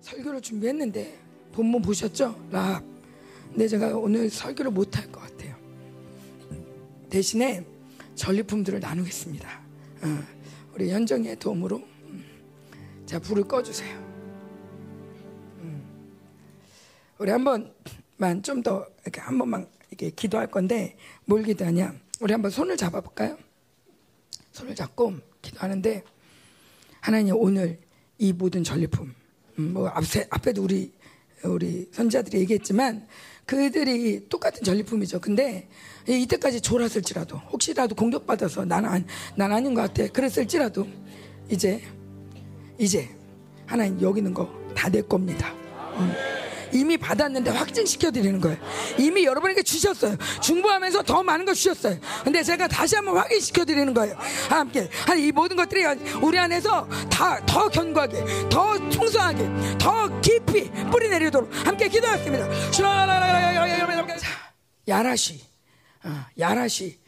설교를 준비했는데 본문 보셨죠? 라합. 근데 제가 오늘 설교를 못 할 것 같아요. 대신에 전리품들을 나누겠습니다. 어, 우리 현정이의 도움으로 음, 자 불을 꺼주세요. 음. 우리 한 번만 좀 더 이렇게 한 번만 이렇게 기도할 건데 뭘 기도하냐? 우리 한번 손을 잡아볼까요? 손을 잡고 기도하는데 하나님 오늘 이 모든 전리품 음, 뭐 앞에 앞에도 우리 우리 선자들이 얘기했지만 그들이 똑같은 전리품이죠. 근데 이때까지 졸았을지라도 혹시라도 공격받아서 나는 난 아닌 것 같아. 그랬을지라도 이제 이제 하나님 여기 있는 거 다 내 겁니다. 음. 이미 받았는데 확증시켜 드리는 거예요. 이미 여러분에게 주셨어요. 중보하면서 더 많은 걸 주셨어요. 근데 제가 다시 한번 확인시켜 드리는 거예요. 함께 이 모든 것들이 우리 안에서 다 더 견고하게, 더 풍성하게, 더 깊이 뿌리 내리도록 함께 기도하겠습니다. 야라시, 어, 야라시.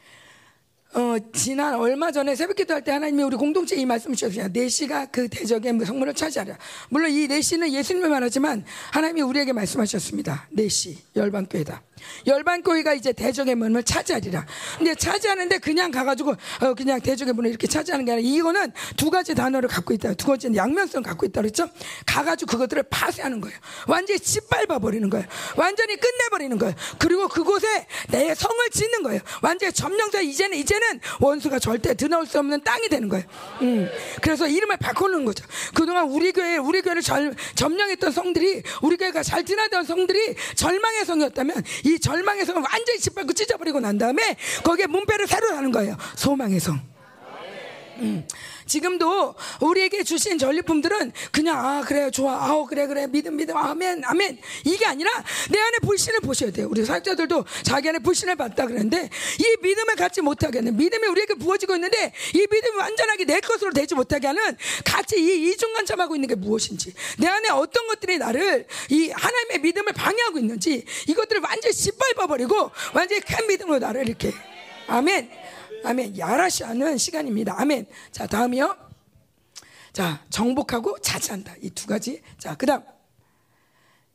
어, 지난 얼마 전에 새벽 기도 할 때 하나님이 우리 공동체에 이 말씀을 주셨어요. 내시가 그 대적의 성물을 차지하라. 물론 이 내시는 예수님을 말하지만 하나님이 우리에게 말씀하셨습니다. 내시, 열반교회다. 열반교회가 이제 대적의 문을 차지하리라. 근데 차지하는데 그냥 가가지고 어, 그냥 대적의 문을 이렇게 차지하는 게 아니라 이거는 두 가지 단어를 갖고 있다. 두 가지는 양면성 갖고 있다 그랬죠? 가가지고 그것들을 파쇄하는 거예요. 완전히 짓밟아 버리는 거예요. 완전히 끝내버리는 거예요. 그리고 그곳에 내 성을 짓는 거예요. 완전히 점령서 이제는 이제는 원수가 절대 드나올 수 없는 땅이 되는 거예요. 음. 그래서 이름을 바꾸는 거죠. 그동안 우리 교회 우리 교회를 절, 점령했던 성들이 우리 교회가 잘 드나던 성들이 절망의 성이었다면 이이 절망의 성을 완전히 짓밟고 찢어버리고 난 다음에 거기에 문패를 새로 하는 거예요. 소망의 성. 음. 지금도 우리에게 주신 전리품들은 그냥 아 그래 좋아 아우 그래 그래 믿음 믿음 아멘 아멘 이게 아니라 내 안에 불신을 보셔야 돼요. 우리 사역자들도 자기 안에 불신을 받다 그랬는데 이 믿음을 갖지 못하게 하는 믿음이 우리에게 부어지고 있는데 이 믿음이 완전하게 내 것으로 되지 못하게 하는 같이 이 이중간참하고 있는 게 무엇인지 내 안에 어떤 것들이 나를 이 하나님의 믿음을 방해하고 있는지 이것들을 완전히 짓밟아 버리고 완전히 큰 믿음으로 나를 이렇게 아멘. 아멘. 야라시하는 시간입니다. 아멘. 자, 다음이요. 자, 정복하고 자제한다. 이 두 가지. 자, 그 다음.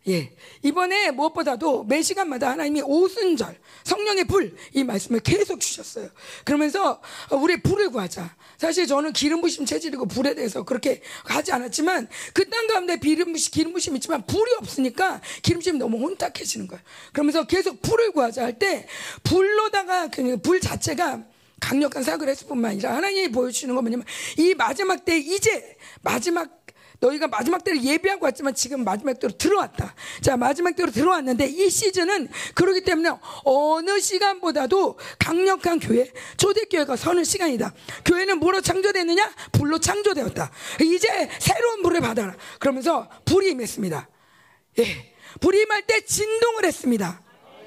예. 이번에 무엇보다도 매 시간마다 하나님이 오순절, 성령의 불, 이 말씀을 계속 주셨어요. 그러면서 우리 불을 구하자. 사실 저는 기름 부심 체질이고 불에 대해서 그렇게 하지 않았지만 그 땅 가운데 기름 부심, 기름 부심 있지만 불이 없으니까 기름 부심이 너무 혼탁해지는 거예요. 그러면서 계속 불을 구하자 할 때 불로다가 그불 자체가 강력한 사역을 했을 뿐만 아니라 하나님이 보여주시는 건 뭐냐면 이 마지막 때 이제 마지막 너희가 마지막 때를 예비하고 왔지만 지금 마지막 때로 들어왔다. 자, 마지막 때로 들어왔는데 이 시즌은 그러기 때문에 어느 시간보다도 강력한 교회, 초대교회가 서는 시간이다. 교회는 뭐로 창조됐느냐? 불로 창조되었다. 이제 새로운 불을 받아라. 그러면서 불이 임했습니다. 예. 불이 임할 때 진동을 했습니다.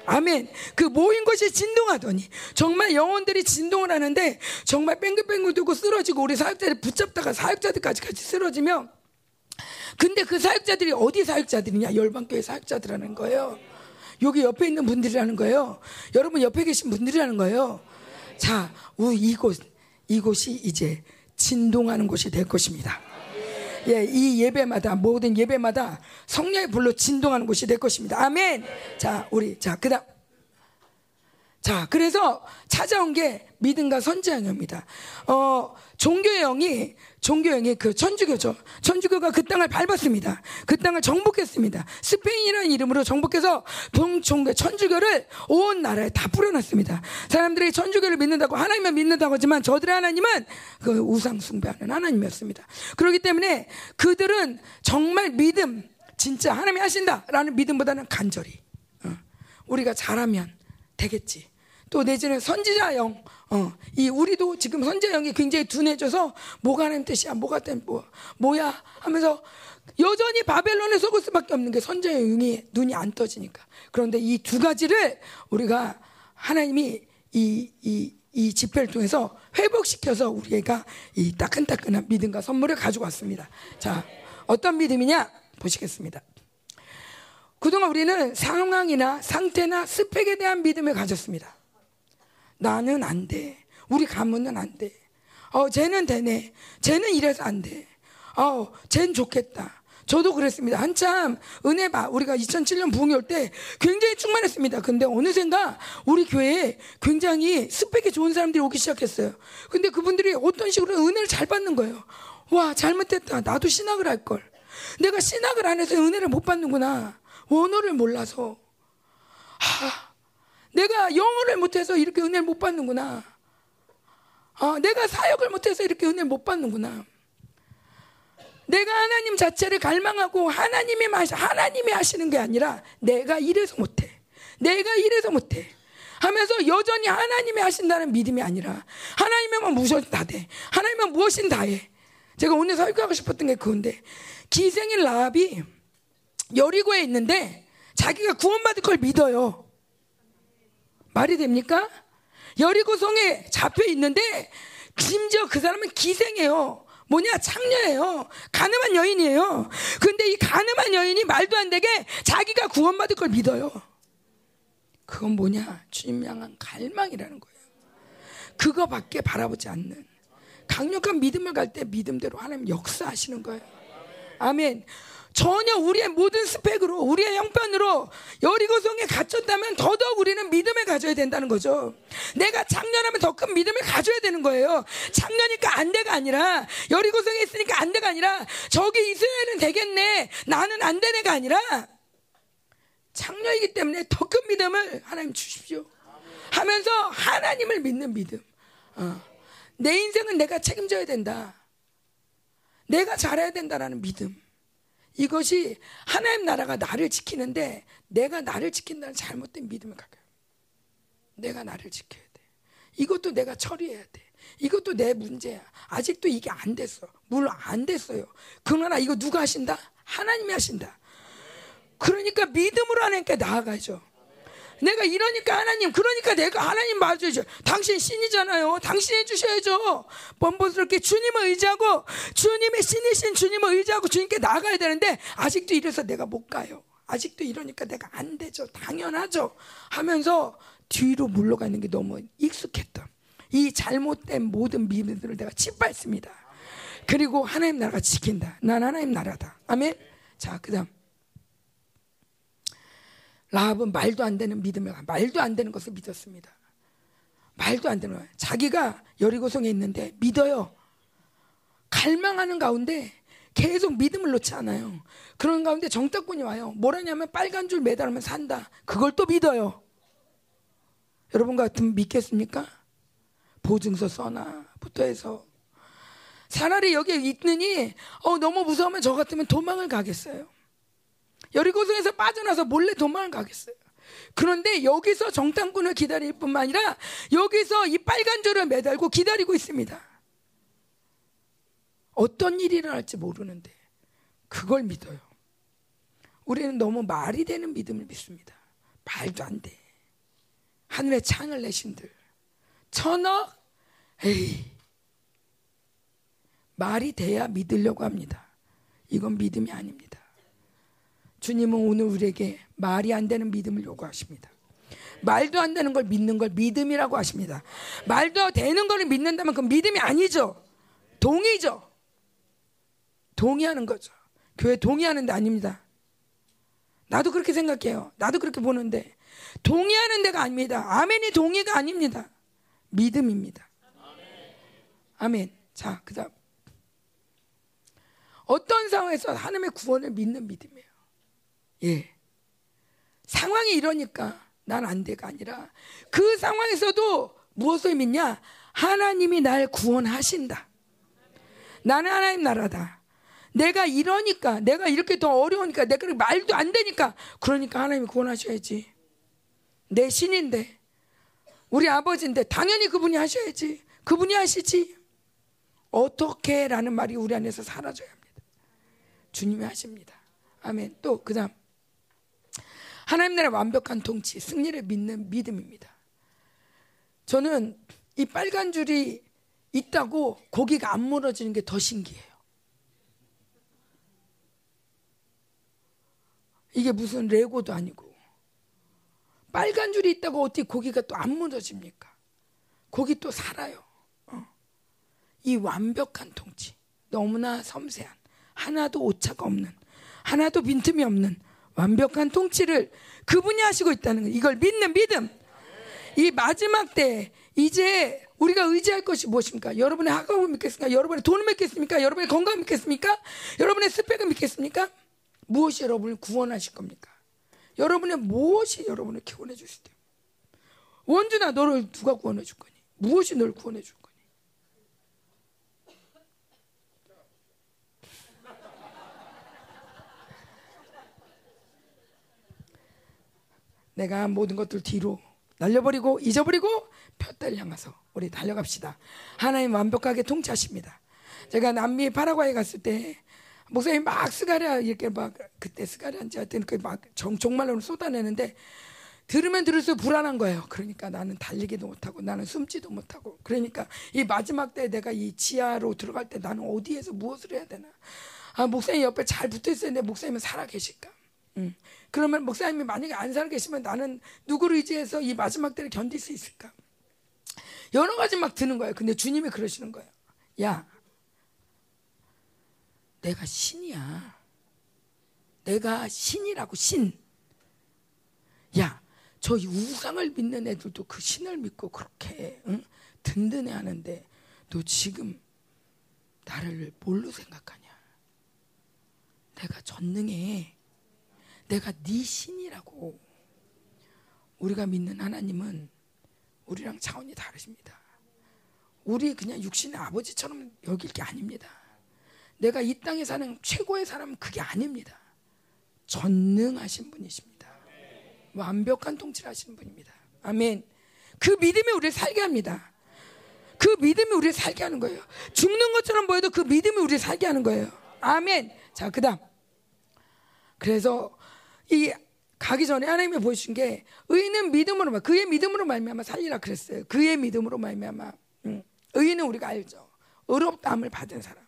아멘. 그 모인 것이 진동하더니 정말 영혼들이 진동을 하는데 정말 뺑글뺑글 돌고 쓰러지고 우리 사역자들 붙잡다가 사역자들까지 같이 쓰러지면 근데 그 사역자들이 어디 사역자들이냐? 열방교회 사역자들이라는 거예요. 여기 옆에 있는 분들이라는 거예요. 여러분 옆에 계신 분들이라는 거예요. 자, 이곳 이곳이 이제 진동하는 곳이 될 것입니다. 예, 이 예배마다 모든 예배마다 성령의 불로 진동하는 곳이 될 것입니다. 아멘. 자, 우리 자 그다음 자, 그래서 찾아온 게 믿음과 선지의 영입니다. 어, 종교의 영이 종교의 영이 그 천주교죠. 천주교가 그 땅을 밟았습니다. 그 땅을 정복했습니다. 스페인이라는 이름으로 정복해서 동종교 천주교를 온 나라에 다 뿌려놨습니다. 사람들이 천주교를 믿는다고 하나님을 믿는다고 하지만 저들의 하나님은 그 우상 숭배하는 하나님이었습니다. 그렇기 때문에 그들은 정말 믿음 진짜 하나님이 하신다라는 믿음보다는 간절히 어, 우리가 잘하면 되겠지. 또 내지는 선지자 영, 어, 이 우리도 지금 선지자 영이 굉장히 둔해져서 뭐가 하는 뜻이야, 뭐가 된 뭐, 뭐야 하면서 여전히 바벨론에 속을 수밖에 없는 게 선지자 영이 눈이 안 떠지니까. 그런데 이 두 가지를 우리가 하나님이 이, 이, 이 집회를 통해서 회복시켜서 우리가 이 따끈따끈한 믿음과 선물을 가지고 왔습니다. 자, 어떤 믿음이냐? 보시겠습니다. 그동안 우리는 상황이나 상태나 스펙에 대한 믿음을 가졌습니다. 나는 안 돼. 우리 가문은 안 돼. 어, 쟤는 되네. 쟤는 이래서 안 돼. 어, 쟤는 좋겠다. 저도 그랬습니다. 한참 은혜 봐. 우리가 2007년 부흥이 올 때 굉장히 충만했습니다. 근데 어느샌가 우리 교회에 굉장히 스펙이 좋은 사람들이 오기 시작했어요. 근데 그분들이 어떤 식으로 은혜를 잘 받는 거예요. 와, 잘못됐다. 나도 신학을 할 걸. 내가 신학을 안 해서 은혜를 못 받는구나. 원어를 몰라서. 하, 내가 영어를 못해서 이렇게 은혜를 못 받는구나. 아, 내가 사역을 못해서 이렇게 은혜를 못 받는구나. 내가 하나님 자체를 갈망하고 하나님이 하나님이 하시는 게 아니라 내가 이래서 못해. 내가 이래서 못해. 하면서 여전히 하나님이 하신다는 믿음이 아니라 하나님이면 무엇이 다 돼. 하나님은 무엇인 다 해. 제가 오늘 설교하고 싶었던 게 그건데 기생인 라합이 여리고에 있는데 자기가 구원받을 걸 믿어요. 말이 됩니까? 여리고 성에 잡혀 있는데 심지어 그 사람은 기생이에요. 뭐냐 창녀예요. 가늠한 여인이에요. 근데 이 가늠한 여인이 말도 안 되게 자기가 구원받을 걸 믿어요. 그건 뭐냐? 주님 향한 갈망이라는 거예요. 그거밖에 바라보지 않는 강력한 믿음을 갈 때 믿음대로 하나님 역사하시는 거예요. 아멘. 전혀 우리의 모든 스펙으로 우리의 형편으로 여리고성에 갇혔다면 더더욱 우리는 믿음을 가져야 된다는 거죠. 내가 작년하면 더 큰 믿음을 가져야 되는 거예요. 작년이니까 안 돼가 아니라 여리고성에 있으니까 안 돼가 아니라 저기 이스라엘은 되겠네. 나는 안 되네가 아니라 작년이기 때문에 더 큰 믿음을 하나님 주십시오. 하면서 하나님을 믿는 믿음. 어. 내 인생은 내가 책임져야 된다. 내가 잘해야 된다라는 믿음. 이것이 하나님 나라가 나를 지키는데 내가 나를 지킨다는 잘못된 믿음을 갖고요. 내가 나를 지켜야 돼. 이것도 내가 처리해야 돼. 이것도 내 문제야. 아직도 이게 안 됐어. 물론 안 됐어요. 그러나 이거 누가 하신다? 하나님이 하신다. 그러니까 믿음으로 하나님께 나아가죠. 내가 이러니까 하나님, 그러니까 내가 하나님 맞아야죠. 당신 신이잖아요. 당신 해주셔야죠. 뻔뻔스럽게 주님을 의지하고, 주님의 신이신 주님을 의지하고 주님께 나가야 되는데, 아직도 이래서 내가 못 가요. 아직도 이러니까 내가 안 되죠. 당연하죠. 하면서 뒤로 물러가는 게 너무 익숙했던 이 잘못된 모든 믿음들을 내가 짓밟습니다. 그리고 하나님 나라가 지킨다. 난 하나님 나라다. 아멘. 자, 그 다음 라합은 말도 안 되는 믿음을 말도 안 되는 것을 믿었습니다. 말도 안 되는 거예요. 자기가 여리고성에 있는데 믿어요. 갈망하는 가운데 계속 믿음을 놓지 않아요. 그런 가운데 정탁군이 와요. 뭐라냐면 빨간 줄 매달으면 산다. 그걸 또 믿어요. 여러분 같으면 믿겠습니까? 보증서 써놔부터 해서 차라리 여기에 있느니 어, 너무 무서우면 저 같으면 도망을 가겠어요. 여리고성에서 빠져나서 몰래 도망을 가겠어요. 그런데 여기서 정탐꾼을 기다릴 뿐만 아니라 여기서 이 빨간 줄을 매달고 기다리고 있습니다. 어떤 일이 일어날지 모르는데 그걸 믿어요. 우리는 너무 말이 되는 믿음을 믿습니다. 말도 안 돼. 하늘에 창을 내신들. 천억? 에이. 말이 돼야 믿으려고 합니다. 이건 믿음이 아닙니다. 주님은 오늘 우리에게 말이 안 되는 믿음을 요구하십니다. 말도 안 되는 걸 믿는 걸 믿음이라고 하십니다. 말도 되는 걸 믿는다면 그건 믿음이 아니죠. 동의죠. 동의하는 거죠. 교회 동의하는 데 아닙니다. 나도 그렇게 생각해요. 나도 그렇게 보는데 동의하는 데가 아닙니다. 아멘이 동의가 아닙니다. 믿음입니다. 아멘. 자, 그다음 어떤 상황에서 하나님의 구원을 믿는 믿음이에요. 예. 상황이 이러니까 난 안 돼가 아니라 그 상황에서도 무엇을 믿냐? 하나님이 날 구원하신다. 나는 하나님 나라다. 내가 이러니까, 내가 이렇게 더 어려우니까, 내가 말도 안 되니까, 그러니까 하나님이 구원하셔야지. 내 신인데, 우리 아버지인데, 당연히 그분이 하셔야지. 그분이 하시지. 어떻게? 라는 말이 우리 안에서 사라져야 합니다. 주님이 하십니다. 아멘. 또, 그 다음. 하나님 나라의 완벽한 통치, 승리를 믿는 믿음입니다. 저는 이 빨간 줄이 있다고 고기가 안 무너지는 게 더 신기해요. 이게 무슨 레고도 아니고 빨간 줄이 있다고 어떻게 고기가 또 안 무너집니까? 고기 또 살아요. 어. 이 완벽한 통치, 너무나 섬세한 하나도 오차가 없는 하나도 빈틈이 없는 완벽한 통치를 그분이 하시고 있다는 거. 이걸 믿는 믿음. 이 마지막 때 이제 우리가 의지할 것이 무엇입니까? 여러분의 학업을 믿겠습니까? 여러분의 돈을 믿겠습니까? 여러분의 건강을 믿겠습니까? 여러분의 스펙을 믿겠습니까? 무엇이 여러분을 구원하실 겁니까? 여러분의 무엇이 여러분을 구원해 주실 때? 원준아 너를 누가 구원해 줄 거니? 무엇이 너를 구원해 줄 거니? 내가 모든 것들 뒤로 날려버리고 잊어버리고 볕들 향해서 우리 달려갑시다. 하나님 완벽하게 통치하십니다. 제가 남미 파라과이 갔을 때 목사님 막 스가랴 이렇게 막 그때 스가랴인지 하여튼 그막 정말로 쏟아내는데 들으면 들을수록 불안한 거예요. 그러니까 나는 달리기도 못하고 나는 숨지도 못하고 그러니까 이 마지막 때 내가 이 지하로 들어갈 때 나는 어디에서 무엇을 해야 되나? 아 목사님 옆에 잘 붙어 있었는데 목사님은 살아 계실까? 음. 그러면 목사님이 만약에 안 살아 계시면 나는 누구를 의지해서 이 마지막 때를 견딜 수 있을까? 여러 가지 막 드는 거예요. 근데 주님이 그러시는 거예요. 야, 내가 신이야. 내가 신이라고 신. 야, 저 우상을 믿는 애들도 그 신을 믿고 그렇게 응? 든든해 하는데 너 지금 나를 뭘로 생각하냐? 내가 전능해. 내가 네 신이라고. 우리가 믿는 하나님은 우리랑 차원이 다르십니다. 우리 그냥 육신의 아버지처럼 여길 게 아닙니다. 내가 이 땅에 사는 최고의 사람은 그게 아닙니다. 전능하신 분이십니다. 완벽한 통치를 하시는 분입니다. 아멘. 그 믿음이 우리를 살게 합니다. 그 믿음이 우리를 살게 하는 거예요. 죽는 것처럼 보여도 그 믿음이 우리를 살게 하는 거예요. 아멘. 자, 그 다음. 그래서 이 가기 전에 하나님이 보여주신 게 의인은 믿음으로 그의 믿음으로 말미암아 살리라 그랬어요. 그의 믿음으로 말미암아 음. 의인은 우리가 알죠. 의롭다함을 받은 사람.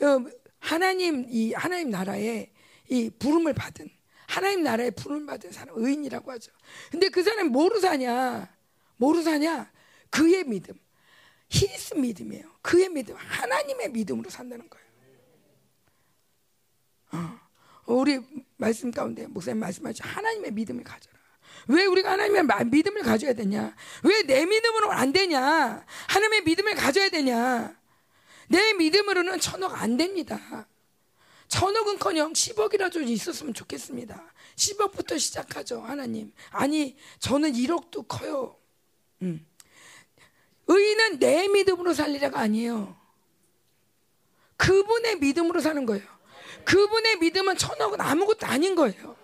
어, 하나님 이 하나님 나라에 이 부름을 받은 하나님 나라에 부름을 받은 사람 의인이라고 하죠. 근데 그 사람 뭐로 사냐? 뭐로 사냐? 그의 믿음. 히스 믿음이에요. 그의 믿음. 하나님의 믿음으로 산다는 거예요. 어. 우리 말씀 가운데 목사님 말씀하죠. 하나님의 믿음을 가져라. 왜 우리가 하나님의 믿음을 가져야 되냐? 왜 내 믿음으로 안 되냐? 하나님의 믿음을 가져야 되냐? 내 믿음으로는 천억 안 됩니다. 천억은 커녕 10억이라도 있었으면 좋겠습니다. 10억부터 시작하죠, 하나님. 아니, 저는 1억도 커요. 음. 의인은 내 믿음으로 살리라가 아니에요. 그분의 믿음으로 사는 거예요. 그분의 믿음은 천억은 아무것도 아닌 거예요.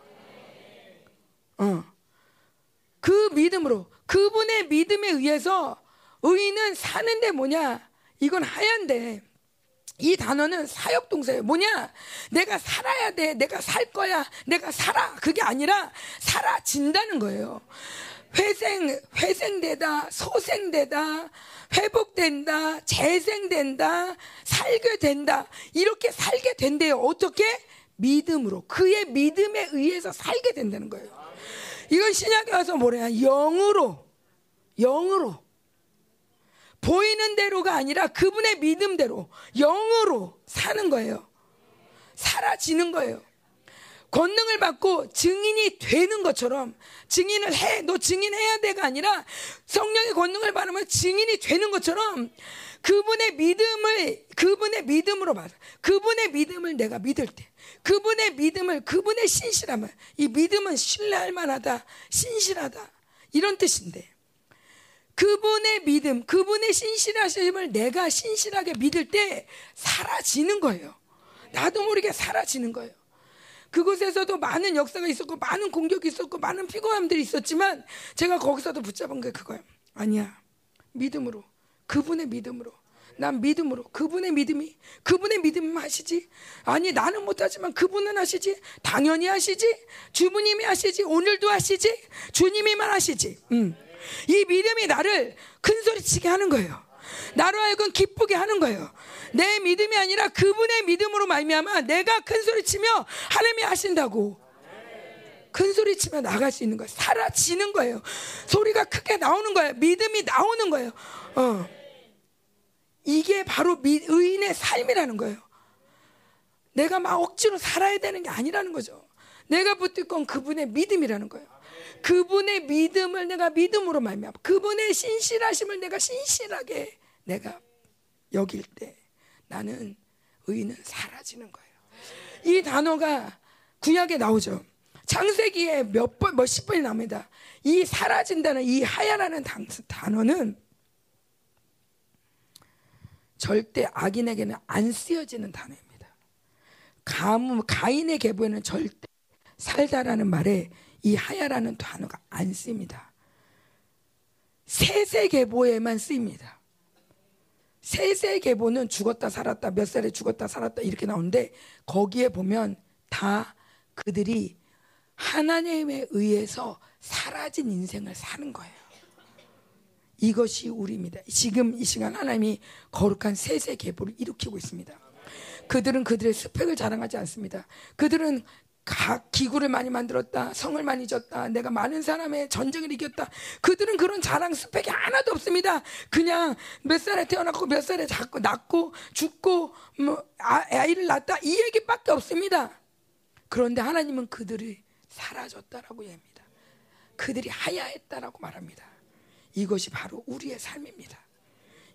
어. 그 믿음으로 그분의 믿음에 의해서 의인은 사는데 뭐냐? 이건 하얀데 이 단어는 사역 동사예요. 뭐냐? 내가 살아야 돼. 내가 살 거야. 내가 살아. 그게 아니라 살아진다는 거예요. 회생, 회생되다, 소생되다, 회복된다, 재생된다, 살게 된다. 이렇게 살게 된대요. 어떻게? 믿음으로. 그의 믿음에 의해서 살게 된다는 거예요. 이건 신약에 와서 뭐래요? 영으로. 영으로. 보이는 대로가 아니라 그분의 믿음대로 영으로 사는 거예요. 사라지는 거예요. 권능을 받고 증인이 되는 것처럼 증인을 해, 너 증인해야 돼가 아니라 성령의 권능을 받으면 증인이 되는 것처럼 그분의 믿음을, 그분의 믿음으로 받아. 그분의 믿음을 내가 믿을 때, 그분의 믿음을, 그분의 신실함을, 이 믿음은 신뢰할 만하다, 신실하다. 이런 뜻인데. 그분의 믿음, 그분의 신실하심을 내가 신실하게 믿을 때 사라지는 거예요. 나도 모르게 사라지는 거예요. 그곳에서도 많은 역사가 있었고 많은 공격이 있었고 많은 피곤함들이 있었지만 제가 거기서도 붙잡은 게 그거예요. 아니야. 믿음으로. 그분의 믿음으로. 난 믿음으로. 그분의 믿음이 그분의 믿음 하시지. 아니 나는 못하지만 그분은 하시지. 당연히 하시지. 주부님이 하시지. 오늘도 하시지. 주님이만 하시지. 음. 이 믿음이 나를 큰 소리치게 하는 거예요 나로 하여금 기쁘게 하는 거예요. 내 믿음이 아니라 그분의 믿음으로 말미암아 내가 큰 소리 치며 하나님이 하신다고. 큰 소리 치며 나갈 수 있는 거예요. 사라지는 거예요. 소리가 크게 나오는 거예요. 믿음이 나오는 거예요. 어. 이게 바로 미, 의인의 삶이라는 거예요. 내가 막 억지로 살아야 되는 게 아니라는 거죠. 내가 붙들 건 그분의 믿음이라는 거예요. 그분의 믿음을 내가 믿음으로 말미암아 그분의 신실하심을 내가 신실하게 내가 여길 때 나는 의는 사라지는 거예요. 이 단어가 구약에 나오죠. 창세기에 몇 번, 몇십 번이 나옵니다. 이 사라진다는 이 하야라는 단어는 절대 악인에게는 안 쓰여지는 단어입니다. 가문, 가인의 계보에는 절대 살다라는 말에 이 하야라는 단어가 안 쓰입니다. 세세 계보에만 쓰입니다. 세세 계보는 죽었다 살았다 몇 살에 죽었다 살았다 이렇게 나오는데 거기에 보면 다 그들이 하나님에 의해서 사라진 인생을 사는 거예요. 이것이 우리입니다. 지금 이 시간 하나님이 거룩한 세세 계보를 일으키고 있습니다. 그들은 그들의 스펙을 자랑하지 않습니다. 그들은 각 기구를 많이 만들었다. 성을 많이 졌다. 내가 많은 사람의 전쟁을 이겼다. 그들은 그런 자랑 스펙이 하나도 없습니다. 그냥 몇 살에 태어났고 몇 살에 자고 낳고 죽고 뭐 아, 아이를 낳았다. 이 얘기밖에 없습니다. 그런데 하나님은 그들이 사라졌다라고 얘기합니다. 그들이 하야했다라고 말합니다. 이것이 바로 우리의 삶입니다.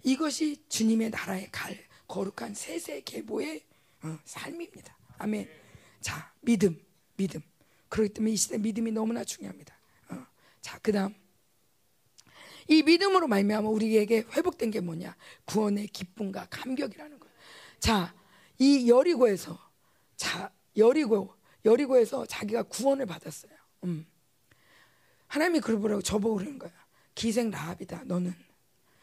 이것이 주님의 나라에 갈 거룩한 세세 계보의 어, 삶입니다. 아멘. 자, 믿음, 믿음. 그렇기 때문에 이 시대 믿음이 너무나 중요합니다. 어. 자, 그다음 이 믿음으로 말미암아 우리에게 회복된 게 뭐냐? 구원의 기쁨과 감격이라는 거예요. 자, 이 여리고에서 자 여리고 여리고에서 자기가 구원을 받았어요. 음. 하나님이 그러라고 저보고 그러는 거야. 기생 라합이다. 너는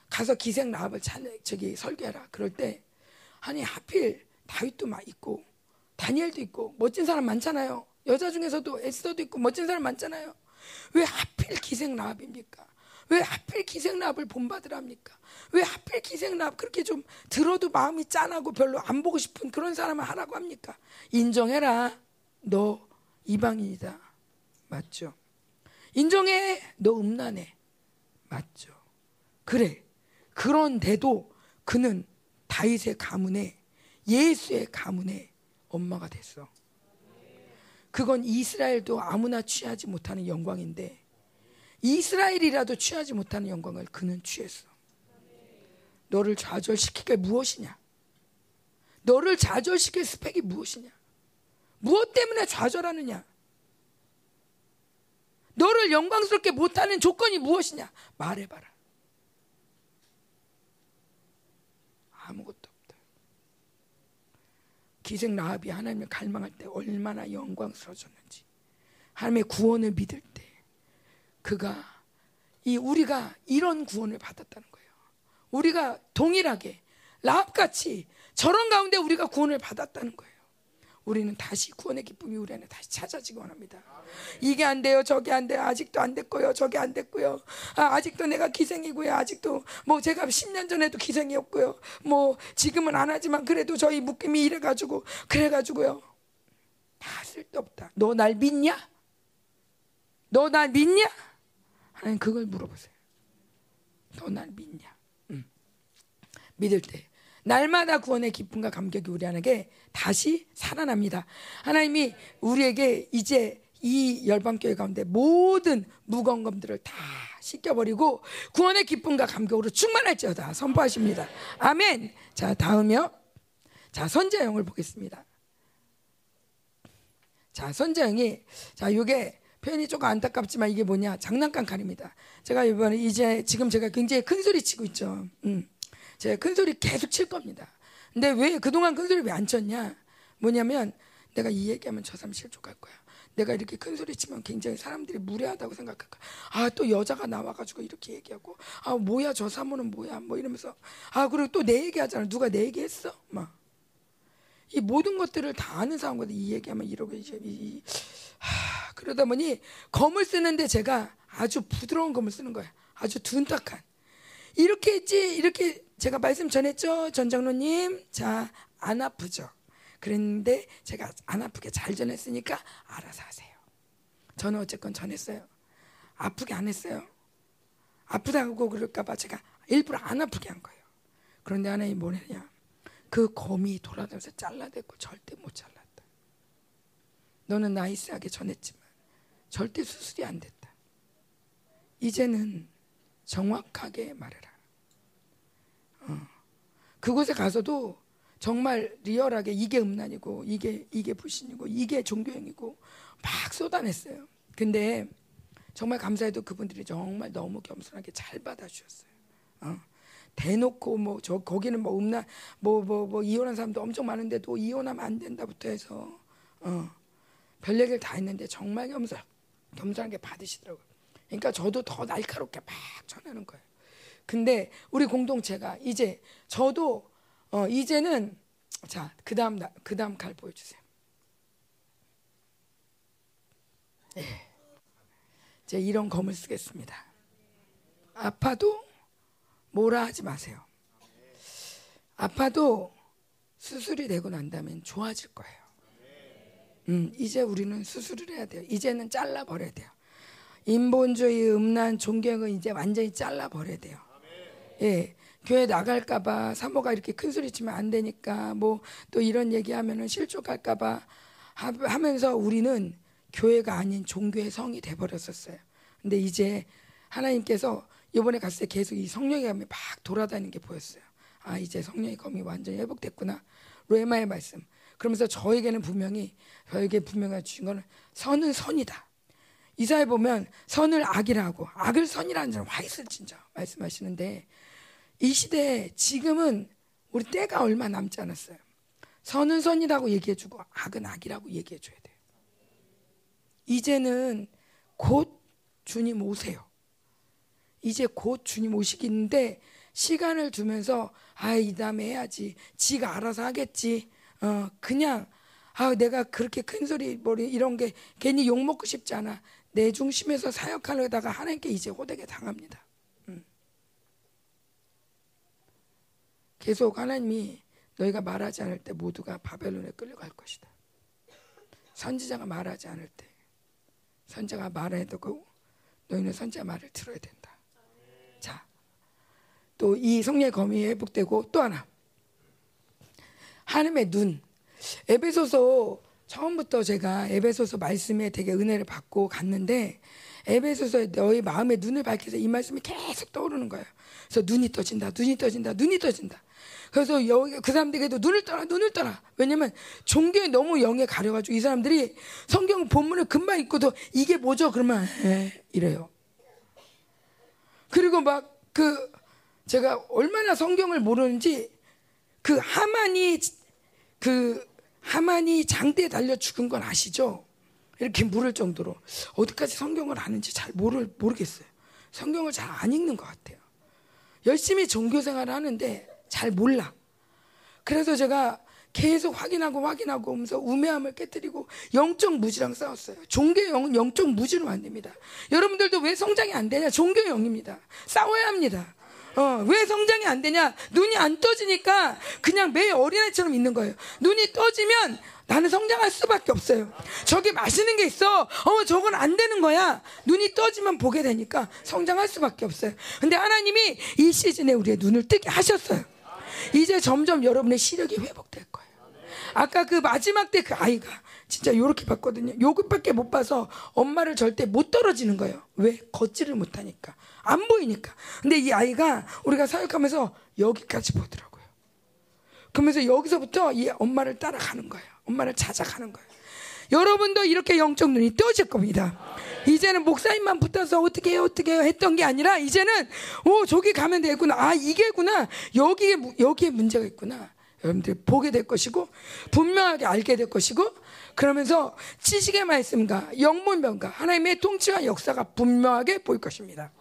가서 기생 라합을 저기 설계해라. 그럴 때 아니 하필 다윗도 막 있고 다니엘도 있고 멋진 사람 많잖아요. 여자 중에서도 에스더도 있고 멋진 사람 많잖아요. 왜 하필 기생 라합입니까? 왜 하필 기생 라합을 본받으랍니까? 왜 하필 기생 라합 그렇게 좀 들어도 마음이 짠하고 별로 안 보고 싶은 그런 사람을 하라고 합니까? 인정해라. 너 이방인이다. 맞죠? 인정해. 너 음란해. 맞죠? 그래. 그런데도 그는 다윗의 가문에 예수의 가문에 엄마가 됐어. 그건 이스라엘도 아무나 취하지 못하는 영광인데 이스라엘이라도 취하지 못하는 영광을 그는 취했어. 너를 좌절시키게 무엇이냐? 너를 좌절시킬 스펙이 무엇이냐? 무엇 때문에 좌절하느냐? 너를 영광스럽게 못하는 조건이 무엇이냐? 말해봐라. 아무것도 기생 라합이 하나님을 갈망할 때 얼마나 영광스러워졌는지 하나님의 구원을 믿을 때 그가 이 우리가 이런 구원을 받았다는 거예요. 우리가 동일하게 라합같이 저런 가운데 우리가 구원을 받았다는 거예요. 우리는 다시 구원의 기쁨이 우리 안에 다시 찾아지기 원합니다. 이게 안 돼요. 저게 안 돼요. 아직도 안 됐고요. 저게 안 됐고요. 아, 직도 내가 기생이고요. 아직도 뭐 제가 10년 전에도 기생이었고요. 뭐 지금은 안 하지만 그래도 저희 묶임이 이래 가지고 그래 가지고요. 다 쓸데없다. 너 날 믿냐? 너 날 믿냐? 하나님 그걸 물어보세요. 너 날 믿냐? 응. 믿을 때 날마다 구원의 기쁨과 감격이 우리 안에게 다시 살아납니다. 하나님이 우리에게 이제 이 열방교회 가운데 모든 무거운 검들을 다 씻겨버리고 구원의 기쁨과 감격으로 충만할지어다 선포하십니다. 아멘. 자 다음이요. 자 선자영을 보겠습니다. 자 선자영이 자 이게 표현이 조금 안타깝지만 이게 뭐냐 장난감 칼입니다. 제가 이번에 이제 지금 제가 굉장히 큰 소리 치고 있죠. 음. 제가 큰 소리 계속 칠 겁니다. 근데 왜 그동안 큰 소리 왜 안 쳤냐? 뭐냐면 내가 이 얘기하면 저 사람 실족할 거야. 내가 이렇게 큰 소리 치면 굉장히 사람들이 무례하다고 생각할 거야. 아, 또 여자가 나와가지고 이렇게 얘기하고, 아, 뭐야, 저 사모는 뭐야, 뭐 이러면서, 아, 그리고 또 내 얘기 하잖아. 누가 내 얘기 했어? 막. 이 모든 것들을 다 아는 사람거든. 이 얘기하면 이러고, 이제, 이, 하, 그러다 보니 검을 쓰는데 제가 아주 부드러운 검을 쓰는 거야. 아주 둔탁한. 이렇게 했지, 이렇게 제가 말씀 전했죠, 전장로님. 자, 안 아프죠. 그랬는데 제가 안 아프게 잘 전했으니까 알아서 하세요. 저는 어쨌건 전했어요. 아프게 안 했어요. 아프다고 그럴까봐 제가 일부러 안 아프게 한 거예요. 그런데 하나님 뭐냐? 그 검이 돌아다니면서 잘라댔고 절대 못 잘라. 너는 나이스하게 전했지만 절대 수술이 안 됐다. 이제는 정확하게 말해라. 어. 그곳에 가서도 정말 리얼하게 이게 음란이고 이게 이게 불신이고 이게 종교행위고 막 쏟아냈어요. 근데 정말 감사해도 그분들이 정말 너무 겸손하게 잘 받아주셨어요. 어. 대놓고 뭐 저 거기는 뭐 음란 뭐뭐 뭐 이혼한 사람도 엄청 많은데도 이혼하면 안 된다부터 해서 어. 별 얘기를 다 했는데 정말 겸손 겸손하게 받으시더라고요. 그러니까 저도 더 날카롭게 막 전하는 거예요. 근데 우리 공동체가 이제 저도 어 이제는 자 그다음 그다음 칼 보여주세요. 네. 이제 이런 검을 쓰겠습니다. 아파도 뭐라 하지 마세요. 아파도 수술이 되고 난 다음엔 좋아질 거예요. 음, 이제 우리는 수술을 해야 돼요. 이제는 잘라 버려야 돼요. 인본주의, 음란, 존경은 이제 완전히 잘라 버려야 돼요. 예. 교회 나갈까봐 사모가 이렇게 큰 소리 치면 안 되니까 뭐 또 이런 얘기하면은 실족할까봐 하면서 우리는 교회가 아닌 종교의 성이 돼버렸었어요. 근데 이제 하나님께서 이번에 갔을 때 계속 이 성령의 감이 막 돌아다니는 게 보였어요. 아 이제 성령의 검이 완전히 회복됐구나. 로마의 말씀. 그러면서 저에게는 분명히 저에게 분명히 주신 거는 선은 선이다. 이사에 보면 선을 악이라고 악을 선이라는 와 있을 진짜 말씀하시는데 이 시대에 지금은 우리 때가 얼마 남지 않았어요. 선은 선이라고 얘기해주고 악은 악이라고 얘기해줘야 돼요. 이제는 곧 주님 오세요. 이제 곧 주님 오시기인데 시간을 두면서 아이 다음에 해야지. 지가 알아서 하겠지. 어 그냥 아 내가 그렇게 큰 소리 뭐 이런 게 괜히 욕 먹고 싶지 않아. 내 중심에서 사역하려다가 하나님께 이제 호되게 당합니다. 음. 계속 하나님이 너희가 말하지 않을 때 모두가 바벨론에 끌려갈 것이다. 선지자가 말하지 않을 때 선지자가 말해도 너희는 선지자 말을 들어야 된다. 자, 또 이 성령의 검이 회복되고 또 하나 하나님의 눈 에베소서 처음부터 제가 에베소서 말씀에 되게 은혜를 받고 갔는데 에베소서에 너희 마음의 눈을 밝혀서 이 말씀이 계속 떠오르는 거예요. 그래서 눈이 떠진다, 눈이 떠진다, 눈이 떠진다. 그래서 여기 그 사람들에게도 눈을 떠라, 눈을 떠라. 왜냐면 종교에 너무 영에 가려가지고 이 사람들이 성경 본문을 금방 읽고도 이게 뭐죠? 그러면 에, 예, 이래요. 그리고 막 그 제가 얼마나 성경을 모르는지 그 하만이 그 하만이 장대에 달려 죽은 건 아시죠? 이렇게 물을 정도로 어디까지 성경을 아는지 잘 모를, 모르겠어요. 성경을 잘 안 읽는 것 같아요. 열심히 종교 생활을 하는데 잘 몰라. 그래서 제가 계속 확인하고 확인하고 오면서 우매함을 깨뜨리고 영적 무지랑 싸웠어요. 종교의 영은 영적 무지로 만듭니다. 여러분들도 왜 성장이 안 되냐? 종교의 영입니다. 싸워야 합니다. 어, 왜 성장이 안 되냐? 눈이 안 떠지니까 그냥 매 어린애처럼 있는 거예요. 눈이 떠지면 나는 성장할 수밖에 없어요. 저기 맛있는 게 있어. 어, 저건 안 되는 거야. 눈이 떠지면 보게 되니까 성장할 수밖에 없어요. 근데 하나님이 이 시즌에 우리의 눈을 뜨게 하셨어요. 이제 점점 여러분의 시력이 회복될 거예요. 아까 그 마지막 때 그 아이가 진짜 요렇게 봤거든요. 요것밖에 못 봐서 엄마를 절대 못 떨어지는 거예요. 왜? 걷지를 못하니까. 안 보이니까. 근데 이 아이가 우리가 사역하면서 여기까지 보더라고요. 그러면서 여기서부터 이 엄마를 따라가는 거예요. 엄마를 찾아가는 거예요. 여러분도 이렇게 영적 눈이 떠질 겁니다. 이제는 목사님만 붙어서 어떻게 해요, 어떻게 해요 했던 게 아니라 이제는 오 저기 가면 되겠구나. 아 이게구나. 여기에 여기에 문제가 있구나. 여러분들 보게 될 것이고 분명하게 알게 될 것이고 그러면서 지식의 말씀과 영문변과 하나님의 통치와 역사가 분명하게 보일 것입니다.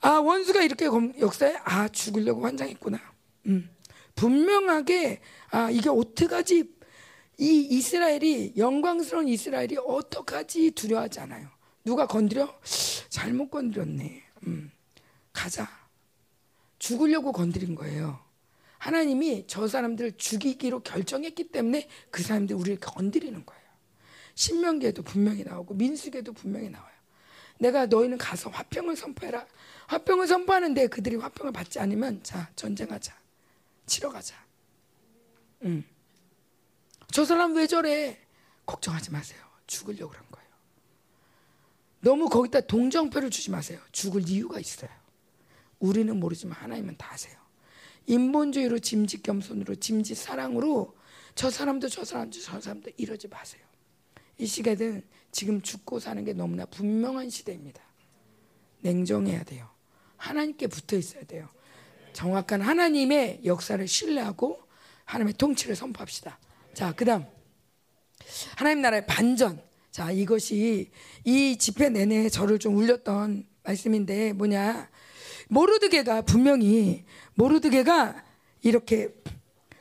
아 원수가 이렇게 역사에 아 죽으려고 환장했구나. 음. 분명하게 아 이게 어떡하지 이 이스라엘이 영광스러운 이스라엘이 어떡하지 두려워하지 않아요. 누가 건드려 잘못 건드렸네. 음. 가자. 죽으려고 건드린 거예요. 하나님이 저 사람들을 죽이기로 결정했기 때문에 그 사람들이 우리를 건드리는 거예요. 신명기에도 분명히 나오고 민수기에도 분명히 나와요. 내가 너희는 가서 화평을 선포해라. 화평을 선포하는데 그들이 화평을 받지 않으면 자 전쟁하자. 치러 가자. 음. 저 사람 왜 저래? 걱정하지 마세요. 죽으려고 그런 거예요. 너무 거기다 동정표를 주지 마세요. 죽을 이유가 있어요. 우리는 모르지만 하나님은 다 아세요. 인본주의로 짐짓 겸손으로 짐짓 사랑으로 저 사람도 저 사람도 저 사람도 이러지 마세요. 이 시대는 지금 죽고 사는 게 너무나 분명한 시대입니다. 냉정해야 돼요. 하나님께 붙어 있어야 돼요. 정확한 하나님의 역사를 신뢰하고 하나님의 통치를 선포합시다. 자, 그다음 하나님 나라의 반전. 자, 이것이 이 집회 내내 저를 좀 울렸던 말씀인데 뭐냐? 모르드게가 분명히 모르드게가 이렇게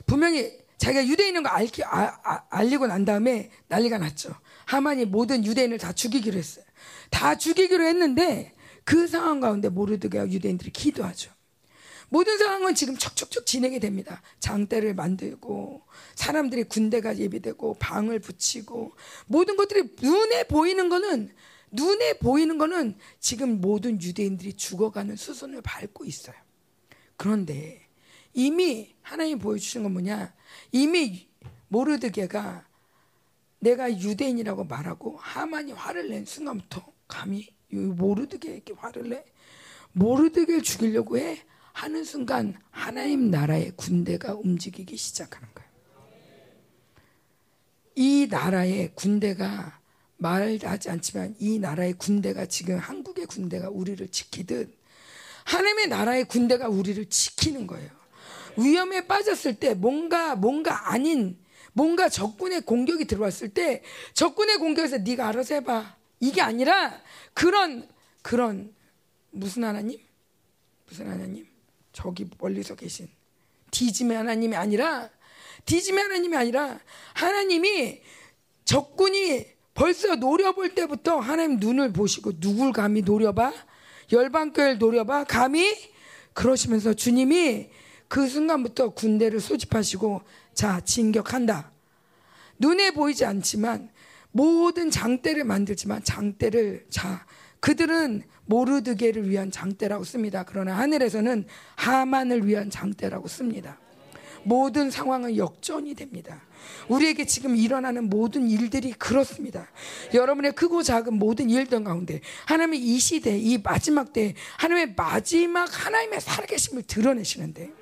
분명히 자기가 유대인인 거 알기, 아, 아, 알리고 난 다음에 난리가 났죠. 하만이 모든 유대인을 다 죽이기로 했어요. 다 죽이기로 했는데 그 상황 가운데 모르드게와 유대인들이 기도하죠. 모든 상황은 지금 척척척 진행이 됩니다. 장대를 만들고 사람들이 군대가 예비되고 방을 붙이고 모든 것들이 눈에 보이는 거는 눈에 보이는 거는 지금 모든 유대인들이 죽어가는 수순을 밟고 있어요. 그런데 이미 하나님 보여주신 건 뭐냐? 이미 모르드게가 내가 유대인이라고 말하고 하만이 화를 낸 순간부터 감히 모르드게에게 화를 내 모르드게를 죽이려고 해 하는 순간 하나님 나라의 군대가 움직이기 시작하는 거예요. 이 나라의 군대가 말하지 않지만 이 나라의 군대가 지금 한국의 군대가 우리를 지키듯 하나님의 나라의 군대가 우리를 지키는 거예요. 위험에 빠졌을 때 뭔가 뭔가 아닌 뭔가 적군의 공격이 들어왔을 때 적군의 공격에서 네가 알아서 해봐 이게 아니라 그런 그런 무슨 하나님 무슨 하나님 저기 멀리서 계신 디짐의 하나님이 아니라 디짐의 하나님이 아니라 하나님이 적군이 벌써 노려볼 때부터 하나님 눈을 보시고 누굴 감히 노려봐? 열방교회를 노려봐? 감히? 그러시면서 주님이 그 순간부터 군대를 소집하시고 자 진격한다. 눈에 보이지 않지만 모든 장대를 만들지만 장대를 자 그들은 모르드게를 위한 장대라고 씁니다. 그러나 하늘에서는 하만을 위한 장대라고 씁니다. 모든 상황은 역전이 됩니다. 우리에게 지금 일어나는 모든 일들이 그렇습니다. 여러분의 크고 작은 모든 일들 가운데 하나님의 이 시대, 이 마지막 때 하나님의 마지막 하나님의 살아계심을 드러내시는데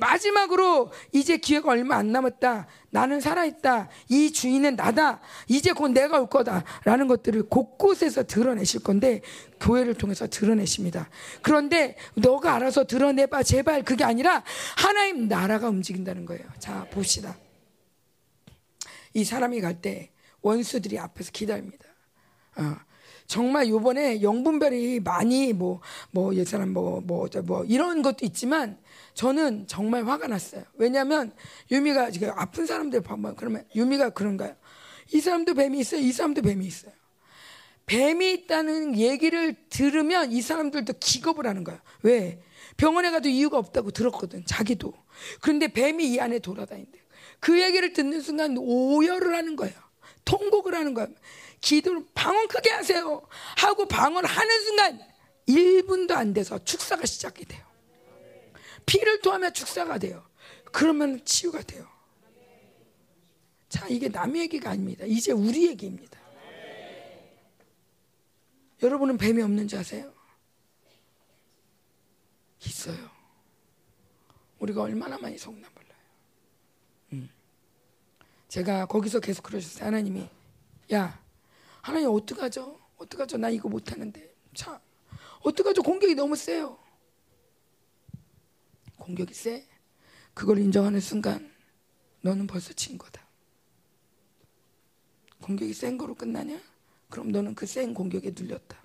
마지막으로 이제 기회가 얼마 안 남았다. 나는 살아있다. 이 주인은 나다. 이제 곧 내가 올 거다. 라는 것들을 곳곳에서 드러내실 건데, 교회를 통해서 드러내십니다. 그런데 너가 알아서 드러내봐. 제발 그게 아니라 하나님 나라가 움직인다는 거예요. 자, 봅시다. 이 사람이 갈 때 원수들이 앞에서 기다립니다. 어. 정말 요번에 영분별이 많이 뭐, 뭐, 이 사람 뭐, 뭐, 뭐, 이런 것도 있지만 저는 정말 화가 났어요. 왜냐하면 유미가 지금 아픈 사람들 봐봐. 그러면 유미가 그런가요? 이 사람도 뱀이 있어요. 이 사람도 뱀이 있어요. 뱀이 있다는 얘기를 들으면 이 사람들도 기겁을 하는 거야. 왜? 병원에 가도 이유가 없다고 들었거든. 자기도. 그런데 뱀이 이 안에 돌아다닌대. 그 얘기를 듣는 순간 오열을 하는 거예요. 통곡을 하는 거야. 기도를 방언 크게 하세요. 하고 방언을 하는 순간 1분도 안 돼서 축사가 시작이 돼요. 피를 토하면 축사가 돼요. 그러면 치유가 돼요. 자, 이게 남의 얘기가 아닙니다. 이제 우리 얘기입니다. 여러분은 뱀이 없는지 아세요? 있어요. 우리가 얼마나 많이 속나 몰라요. 음. 제가 거기서 계속 그러셨어요. 하나님이 야 하나님 어떡하죠? 어떡하죠? 나 이거 못하는데. 자 어떡하죠? 공격이 너무 세요. 공격이 세. 그걸 인정하는 순간 너는 벌써 진 거다. 공격이 센 거로 끝나냐? 그럼 너는 그 센 공격에 눌렸다.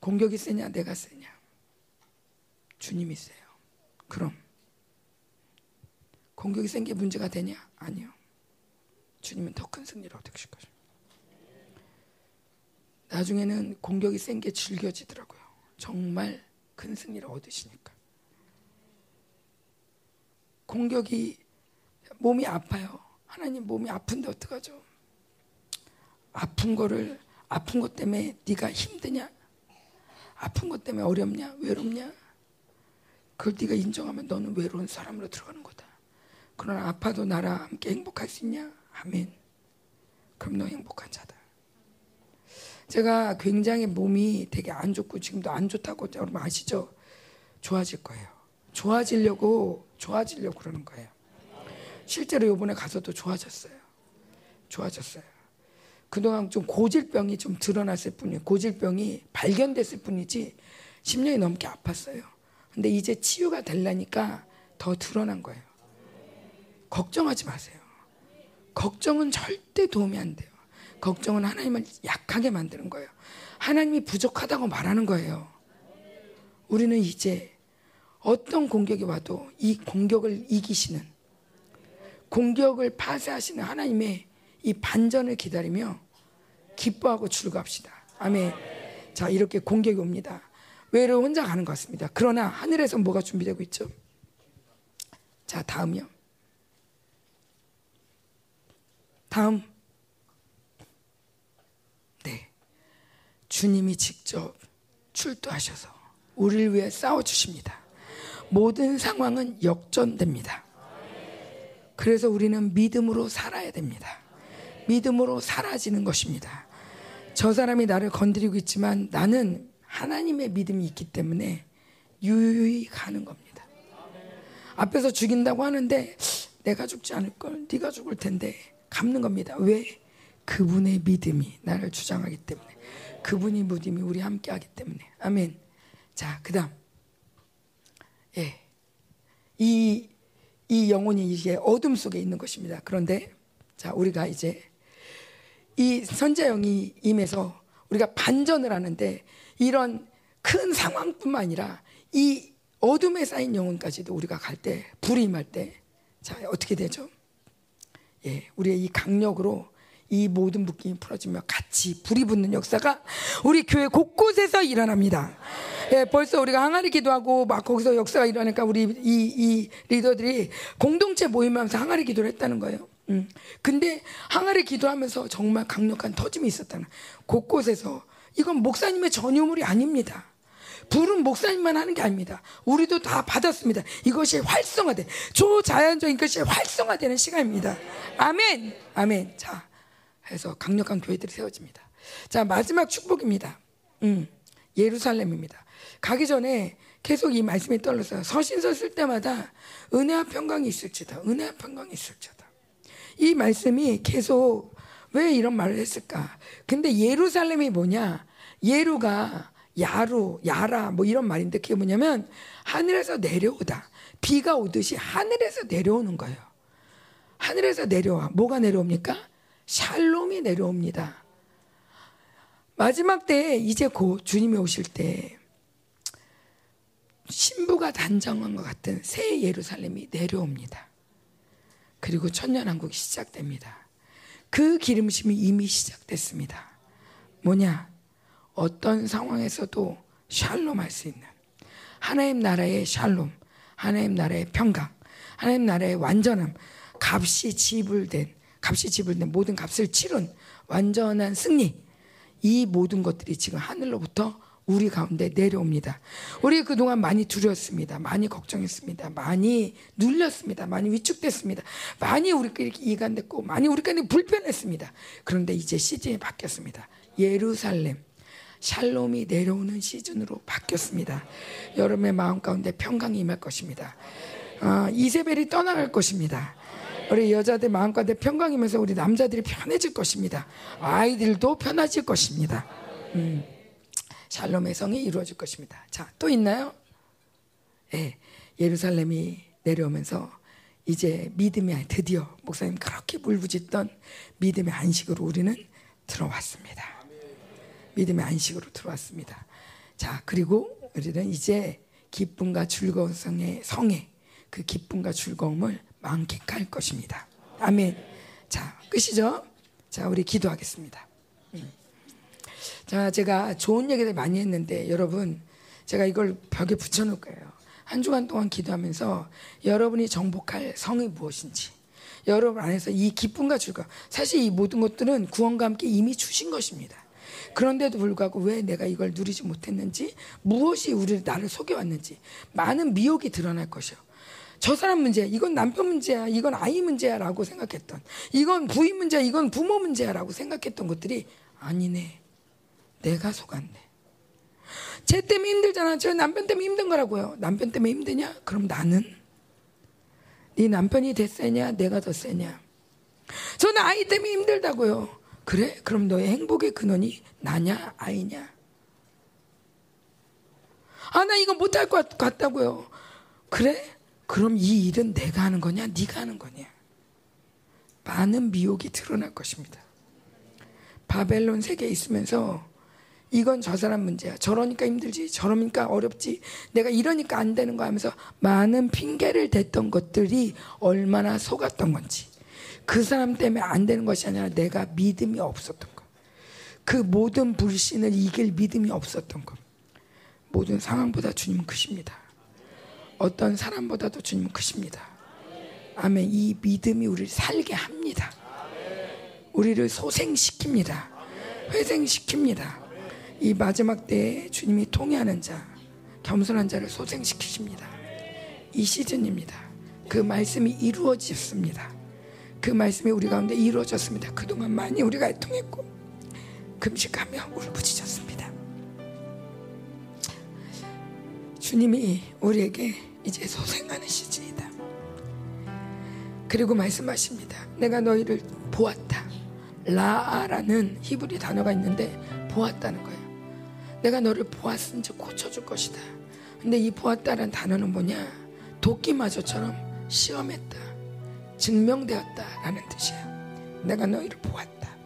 공격이 세냐, 내가 세냐? 주님이 세요. 그럼 공격이 센 게 문제가 되냐? 아니요. 주님은 더 큰 승리를 얻으실 거죠. 나중에는 공격이 센 게 즐겨지더라고요. 정말 큰 승리를 얻으시니까. 공격이 몸이 아파요. 하나님 몸이 아픈데 어떡하죠? 아픈 거를 아픈 것 때문에 네가 힘드냐? 아픈 것 때문에 어렵냐? 외롭냐? 그걸 네가 인정하면 너는 외로운 사람으로 들어가는 거다. 그러나 아파도 나랑 함께 행복할 수 있냐? 아멘. 그럼 너 행복한 자다. 제가 굉장히 몸이 되게 안 좋고 지금도 안 좋다고 여러분 아시죠? 좋아질 거예요. 좋아지려고 좋아지려고 그러는 거예요. 실제로 이번에 가서도 좋아졌어요. 좋아졌어요. 그동안 좀 고질병이 좀 드러났을 뿐이에요. 고질병이 발견됐을 뿐이지 10년이 넘게 아팠어요. 근데 이제 치유가 되려니까 더 드러난 거예요. 걱정하지 마세요. 걱정은 절대 도움이 안 돼요. 걱정은 하나님을 약하게 만드는 거예요. 하나님이 부족하다고 말하는 거예요. 우리는 이제 어떤 공격이 와도 이 공격을 이기시는 공격을 파쇄하시는 하나님의 이 반전을 기다리며 기뻐하고 즐거합시다. 아멘. 자, 이렇게 공격이 옵니다. 외로 혼자 가는 것 같습니다. 그러나 하늘에서 뭐가 준비되고 있죠? 자, 다음이요. 다음. 네. 주님이 직접 출두하셔서 우리를 위해 싸워 주십니다. 모든 상황은 역전됩니다. 그래서 우리는 믿음으로 살아야 됩니다. 믿음으로 사라지는 것입니다. 저 사람이 나를 건드리고 있지만 나는 하나님의 믿음이 있기 때문에 유유히 가는 겁니다. 앞에서 죽인다고 하는데 내가 죽지 않을 걸 네가 죽을 텐데 갚는 겁니다. 왜? 그분의 믿음이 나를 주장하기 때문에 그분이 믿음이 우리 함께 하기 때문에 아멘. 자, 그다음 예. 이, 이 영혼이 이제 어둠 속에 있는 것입니다. 그런데, 자, 우리가 이제 이 선자영이 임해서 우리가 반전을 하는데 이런 큰 상황뿐만 아니라 이 어둠에 쌓인 영혼까지도 우리가 갈 때, 불이 임할 때, 자, 어떻게 되죠? 예, 우리의 이 강력으로 이 모든 묶임이 풀어지며 같이 불이 붙는 역사가 우리 교회 곳곳에서 일어납니다. 예, 벌써 우리가 항아리 기도하고 막 거기서 역사가 일어나니까 우리 이, 이 리더들이 공동체 모임하면서 항아리 기도를 했다는 거예요. 음. 근데 항아리 기도하면서 정말 강력한 터짐이 있었다는 곳곳에서 이건 목사님의 전유물이 아닙니다. 불은 목사님만 하는 게 아닙니다. 우리도 다 받았습니다. 이것이 활성화돼. 초자연적인 것이 활성화되는 시간입니다. 아멘. 아멘. 자, 해서 강력한 교회들이 세워집니다. 자, 마지막 축복입니다. 음, 예루살렘입니다. 가기 전에 계속 이 말씀이 떨어져요. 서신서 쓸 때마다 은혜와 평강이 있을지다. 은혜와 평강이 있을지다. 이 말씀이 계속 왜 이런 말을 했을까? 근데 예루살렘이 뭐냐? 예루가 야루, 야라 뭐 이런 말인데 그게 뭐냐면 하늘에서 내려오다. 비가 오듯이 하늘에서 내려오는 거예요. 하늘에서 내려와. 뭐가 내려옵니까? 샬롬이 내려옵니다. 마지막 때에 이제 곧 주님이 오실 때 신부가 단정한 것 같은 새 예루살렘이 내려옵니다. 그리고 천년왕국이 시작됩니다. 그 기름심이 이미 시작됐습니다. 뭐냐? 어떤 상황에서도 샬롬 할 수 있는 하나님 나라의 샬롬, 하나님 나라의 평강, 하나님 나라의 완전함, 값이 지불된 값이 지불된 모든 값을 치른 완전한 승리. 이 모든 것들이 지금 하늘로부터 우리 가운데 내려옵니다. 우리 그동안 많이 두려웠습니다. 많이 걱정했습니다. 많이 눌렸습니다. 많이 위축됐습니다. 많이 우리끼리 이간됐고, 많이 우리끼리 불편했습니다. 그런데 이제 시즌이 바뀌었습니다. 예루살렘, 샬롬이 내려오는 시즌으로 바뀌었습니다. 여러분의 마음 가운데 평강이 임할 것입니다. 어, 이세벨이 떠나갈 것입니다. 우리 여자들 마음 가운데 평강이면서 우리 남자들이 편해질 것입니다. 아이들도 편해질 것입니다. 음, 샬롬의 성이 이루어질 것입니다. 자, 또 있나요? 예, 예루살렘이 내려오면서 이제 믿음의 드디어 목사님 그렇게 물부짖던 믿음의 안식으로 우리는 들어왔습니다. 믿음의 안식으로 들어왔습니다. 자, 그리고 우리는 이제 기쁨과 즐거운 성의 성의 그 기쁨과 즐거움을 만끽할 것입니다. 아멘. 자, 끝이죠? 자, 우리 기도하겠습니다. 음. 자, 제가 좋은 얘기를 많이 했는데 여러분, 제가 이걸 벽에 붙여놓을 거예요. 한 주간 동안 기도하면서 여러분이 정복할 성이 무엇인지, 여러분 안에서 이 기쁨과 즐거움, 사실 이 모든 것들은 구원과 함께 이미 주신 것입니다. 그런데도 불구하고 왜 내가 이걸 누리지 못했는지, 무엇이 우리를 나를 속여왔는지, 많은 미혹이 드러날 것이요. 저 사람 문제야. 이건 남편 문제야. 이건 아이 문제야라고 생각했던. 이건 부인 문제야. 이건 부모 문제야라고 생각했던 것들이 아니네. 내가 속았네. 쟤 때문에 힘들잖아. 저 남편 때문에 힘든 거라고요. 남편 때문에 힘드냐? 그럼 나는 네 남편이 더 세냐? 내가 더 세냐? 저는 아이 때문에 힘들다고요. 그래? 그럼 너의 행복의 근원이 나냐? 아이냐? 아, 나 이거 못할 것 같다고요. 그래? 그럼 이 일은 내가 하는 거냐? 네가 하는 거냐? 많은 미혹이 드러날 것입니다. 바벨론 세계에 있으면서 이건 저 사람 문제야. 저러니까 힘들지. 저러니까 어렵지. 내가 이러니까 안 되는 거 하면서 많은 핑계를 댔던 것들이 얼마나 속았던 건지. 그 사람 때문에 안 되는 것이 아니라 내가 믿음이 없었던 것. 그 모든 불신을 이길 믿음이 없었던 것. 모든 상황보다 주님은 크십니다. 어떤 사람보다도 주님은 크십니다. 아멘. 이 믿음이 우리를 살게 합니다. 우리를 소생시킵니다. 회생시킵니다. 이 마지막 때에 주님이 통해하는 자, 겸손한 자를 소생시키십니다. 이 시즌입니다. 그 말씀이 이루어졌습니다. 그 말씀이 우리 가운데 이루어졌습니다. 그동안 많이 우리가 애통했고 금식하며 울부짖었습니다. 주님이 우리에게 이제 소생하는 시즌이다. 그리고 말씀하십니다. 내가 너희를 보았다. 라아라는 히브리 단어가 있는데 보았다는 거예요. 내가 너를 보았은즉 고쳐줄 것이다. 근데 이 보았다라는 단어는 뭐냐? 도끼마저처럼 시험했다. 증명되었다 라는 뜻이야. 내가 너희를 보았다.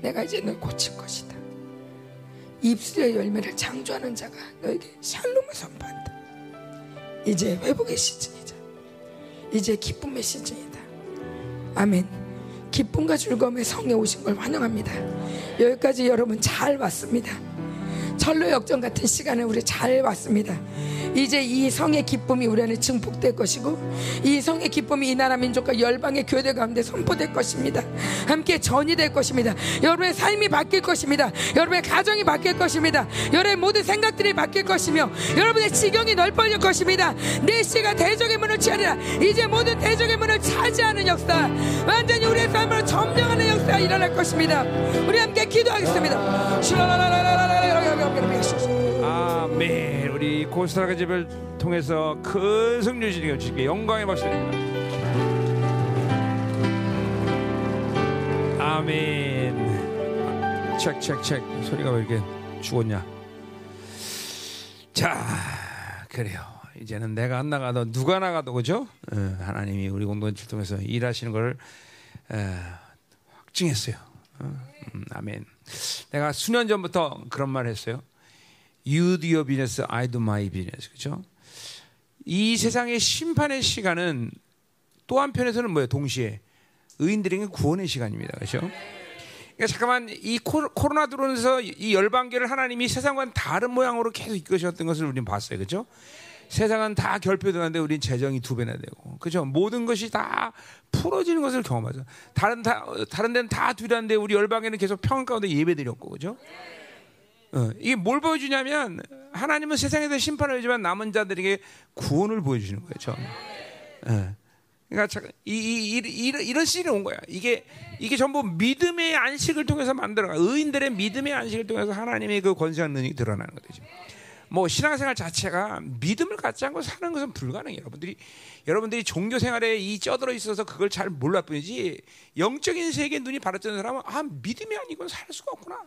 내가 이제 널 고칠 것이다. 입술의 열매를 창조하는 자가 너에게 샬롬을 선포한다. 이제 회복의 시즌이자. 이제 기쁨의 시즌이다. 아멘. 기쁨과 즐거움의 성에 오신 걸 환영합니다. 여기까지 여러분 잘 왔습니다. 철로 역전 같은 시간을 우리 잘 왔습니다. 이제 이 성의 기쁨이 우리 안에 증폭될 것이고 이 성의 기쁨이 이 나라 민족과 열방의 교회 가운데 선포될 것입니다. 함께 전이 될 것입니다. 여러분의 삶이 바뀔 것입니다. 여러분의 가정이 바뀔 것입니다. 여러분의 모든 생각들이 바뀔 것이며 여러분의 지경이 넓어질 것입니다. 내 씨가 대적의 문을 취하리라. 이제 모든 대적의 문을 차지하는 역사 완전히 우리의 삶으로 점령하는 역사가 일어날 것입니다. 우리 함께 기도하겠습니다. 아멘. 우리 고스타라가 집을 통해서 큰 승리 주시게 주시게 영광의 박수입니다. 아멘. 책책책 소리가 왜 이렇게 죽었냐? 자, 그래요. 이제는 내가 안 나가도 누가 나가도 그죠? 어, 하나님이 우리 공동체 통해서 일하시는 걸 어, 확증했어요. 어, 음, 아멘. 내가 수년 전부터 그런 말 했어요. You do your business, I do my business. 그죠? 이 세상의 심판의 시간은 또 한편에서는 뭐예요? 동시에 의인들에게 구원의 시간입니다. 그렇죠? 그러니까 잠깐만 이 코로나 들어오면서 이 열방계를 하나님이 세상과는 다른 모양으로 계속 이끄셨던 것을 우리는 봤어요. 그렇죠? 세상은 다 결핍되는데 우리는 재정이 두 배나 되고 그죠 모든 것이 다 풀어지는 것을 경험하죠 다른 다 다른 데는 다 두려운데 우리 열방에는 계속 평안 가운데 예배드렸고 그죠 어, 이게 뭘 보여주냐면 하나님은 세상에서 심판을 하지만 남은 자들에게 구원을 보여주시는 거예요. 어. 그러니까 이, 이, 이, 이런 시즌이 온 거야. 이게 이게 전부 믿음의 안식을 통해서 만들어가 의인들의 믿음의 안식을 통해서 하나님의 그 권세한 능력이 드러나는 거죠. 뭐 신앙생활 자체가 믿음을 갖지 않고 사는 것은 불가능해요. 여러분들이 여러분들이 종교 생활에 이 쩌들어 있어서 그걸 잘 몰라 뿐이지 영적인 세계에 눈이 바라뜨는 사람은 아 믿음이 아니고는 살 수가 없구나.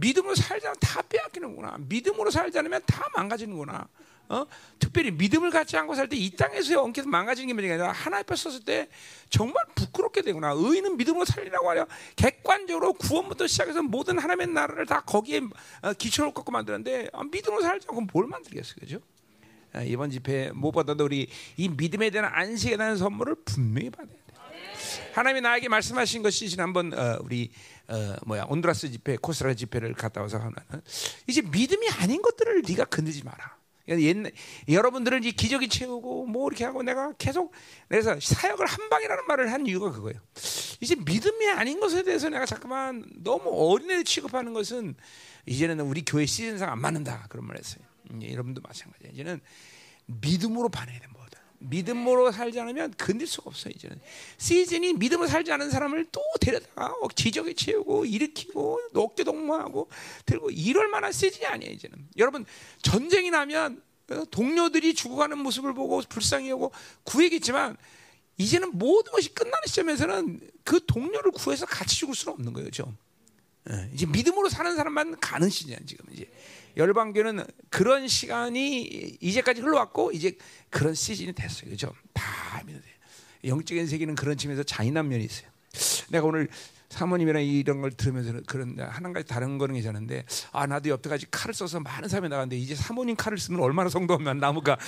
믿음으로 않으면 다 빼앗기는구나. 믿음으로 않으면 다 망가지는구나. 어? 특별히 믿음을 갖지 않고 살 때 이 땅에서의 엉켜서 망가지는 게 문제가 아니라 하나님 앞에 섰을 때 정말 부끄럽게 되구나. 의인은 믿음으로 살리라고 하려 객관적으로 구원부터 시작해서 모든 하나님의 나라를 다 거기에 어, 기초를 꺾고 만드는데 아, 믿음으로 살지 않고 뭘 만들겠어요, 그죠? 아, 이번 집회 무엇보다도 우리 이 믿음에 대한 안식에 대한 선물을 분명히 받아야 돼. 하나님이 나에게 말씀하신 것이 지난번 어, 우리 어, 뭐야 온두라스 집회, 코스라 집회를 갔다 와서 하나는 이제 믿음이 아닌 것들을 네가 건드지 마라. 옛날 여러분들은 이 기적이 채우고 뭐 이렇게 하고 내가 계속 그래서 사역을 한 방이라는 말을 한 이유가 그거예요. 이제 믿음이 아닌 것에 대해서 내가 잠깐만 너무 어린애 취급하는 것은 이제는 우리 교회 시즌상 안 맞는다 그런 말했어요. 여러분도 마찬가지예요. 이제는 믿음으로 반해야 돼 뭐든 믿음으로 살지 않으면 건들 수가 없어요 이제는. 시즌이 믿음으로 살지 않은 사람을 또 데려다가 지적에 채우고 일으키고 어깨 동무하고 들고 이럴 만한 시즌이 아니에요 이제는. 여러분 전쟁이 나면 어, 동료들이 죽어가는 모습을 보고 불쌍해하고 구해겠지만 이제는 모든 것이 끝나는 시점에서는 그 동료를 구해서 같이 죽을 수는 없는 거예요, 죠 예, 이제 믿음으로 사는 사람만 가는 시즌이야 지금 이제 열방교는 그런 시간이 이제까지 흘러왔고 이제 그런 시즌이 됐어요, 그죠? 다 믿어요. 영적인 세계는 그런 측면에서 잔인한 면이 있어요. 내가 오늘 사모님이랑 이런 걸 들으면서 그런 한 가지 다른 거는 괜찮은데 아 나도 여태까지 칼을 써서 많은 사람이 나갔는데 이제 사모님 칼을 쓰면 얼마나 성도하면 나무가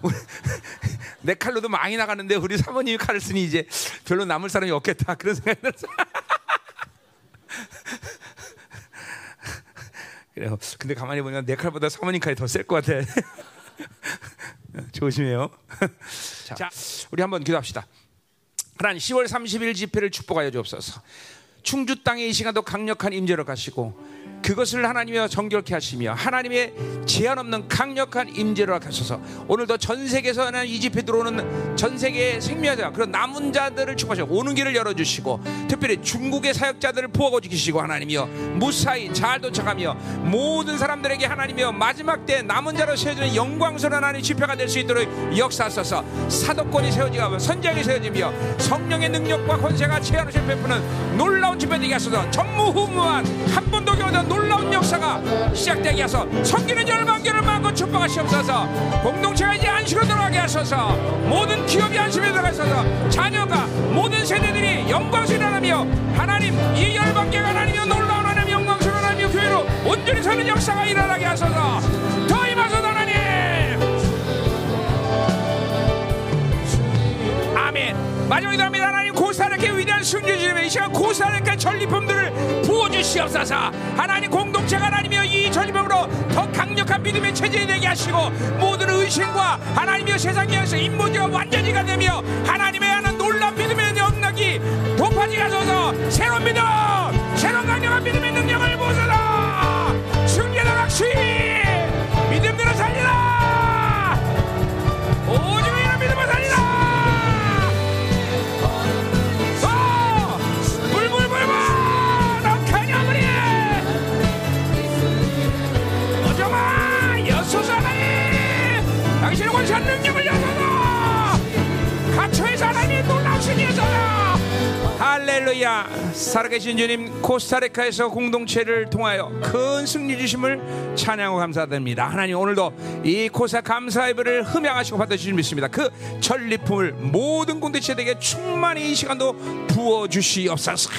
내 칼로도 많이 나갔는데 우리 사모님이 칼을 쓰니 이제 별로 남을 사람이 없겠다 그런 생각이 들었어. 그래요. 근데 가만히 보면 내 칼보다 사모님 칼이 더 셀 것 같아. 조심해요. 자, 우리 한번 기도합시다. 하나님 10월 30일 집회를 축복하여 주옵소서. 충주 땅에 이 시간도 강력한 임재로 가시고 그것을 하나님이 정결케 하시며 하나님의 제한 없는 강력한 임재로 하소서. 오늘도 전 세계에서는 이 집회 들어오는 전 세계 생명자 그런 남은 자들을 축복하시고 오는 길을 열어주시고 특별히 중국의 사역자들을 보호하고 지키시고 하나님이여 무사히 잘 도착하며 모든 사람들에게 하나님이여 마지막 때 남은 자로 세워지는 영광스러운 하나님 집회가 될 수 있도록 역사하소서. 사도권이 세워지고 선장이 세워지며 성령의 능력과 권세가 제한없이 베푸는 놀라운 집회 되게 하소서. 전무후무한 한 번도 경험한 놀라운 역사가 시작되게 하소서. 성기는 열방교를 마음껏 축복하시옵소서. 공동체가 이제 안식으로 들어가게 하소서. 모든 기업이 안식에 들어가셔서. 자녀가 모든 세대들이 영광스러운 하나며 하나님 이 열방교가 하나님이여 놀라운 하나님 영광스러운 하나님여 교회로 온전히 서는 역사가 일어나게 하소서. 더 임하소서 하나님! 아멘. 마지막에 합니다. 하나님 고사르게 위대한 승리 주님의 이 시간 고사르게 전리품들을 부어주시옵소서. 하나님 공동체가 하나님이여 이 전리품으로 더 강력한 믿음의 체질이 되게 하시고 모든 의심과 하나님이여 세상에서 인문제가 완전히 가 되며 하나님의 하는 놀라운 믿음의 능력이 높아지게 하소서. 새로운 믿음 새로운 강력한 믿음의 능력을 보소서. 승리의 박시 믿음대로 살리라 원산 능력을 여소서 가초에서 하나님의 놀라우신 여소서 할렐루야! 살아계신 주님 코스타리카에서 공동체를 통하여 큰 승리 주심을 찬양하고 감사드립니다. 하나님 오늘도 이 코사 감사 예배를 흠양하시고 받아주실 믿습니다. 그 전리품을 모든 공동체에게 충만히 이 시간도 부어주시옵소서.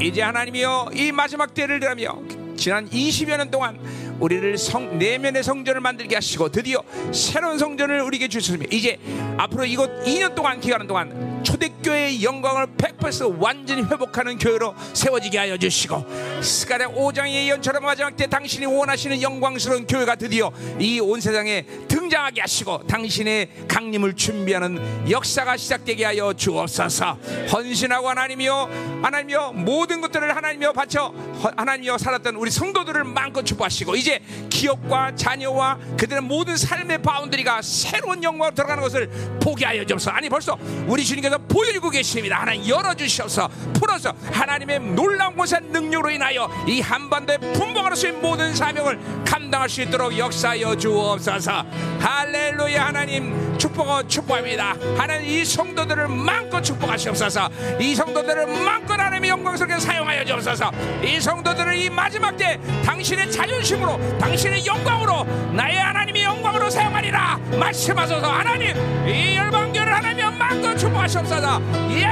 이제 하나님이여 이 마지막 때를 들하며 지난 20여 년 동안 우리를 성, 내면의 성전을 만들게 하시고 드디어 새로운 성전을 우리에게 주셨으며 이제 앞으로 이곳 2년 동안 기간은 동안 초대교회의 영광을 100% 완전히 회복하는 교회로 세워지게 하여 주시고 스가랴 5장의 예언처럼 마지막 때 당신이 원하시는 영광스러운 교회가 드디어 이 온 세상에 등장하게 하시고 당신의 강림을 준비하는 역사가 시작되게 하여 주옵소서. 헌신하고 하나님이여 하나님이여 모든 것들을 하나님이여 바쳐 하나님이여 살았던 우리 성도들을 마음껏 축복하시고 이제 기업과 자녀와 그들의 모든 삶의 boundary가 새로운 영광으로 들어가는 것을 보게 하여 주옵소서. 아니 벌써 우리 주님께서 보여주고 계십니다. 하나님 열어주셔서 풀어서 하나님의 놀라운 곳의 능력으로 인하여 이 한반도의 분봉하로서의 모든 사명을 감당할 수 있도록 역사하여 주옵소서. 할렐루야 하나님. 축복하 축복합니다. 하나님 이 성도들을 마음껏 축복하시옵소서. 이 성도들을 마음껏 하나님의 영광스럽게 사용하여 주옵소서. 이 성도들을 이 마지막 때 당신의 자존심으로 당신의 영광으로 나의 하나님의 영광으로 사용하리라 말씀하소서. 하나님 이 열방교를 하나님의 마음껏 축복하시옵소서 예!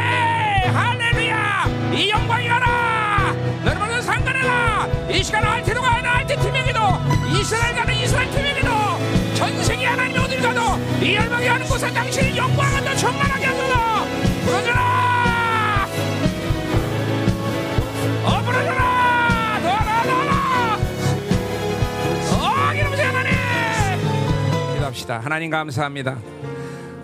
할렐루야! 이 영광이 가라! 여러분은 상관해라 이 시간 알테도가 아니라 알테 팀에게도 이스라엘 가는 이스라엘 팀에게도 전 세계 하나님 어딜 가도 이 열방이 가는 곳에 당신의 영광을 더 충만하게 하소서! 부러져라! 어 부러져라! 더더더더 어 기름부세 하나님! 기도합시다. 하나님 감사합니다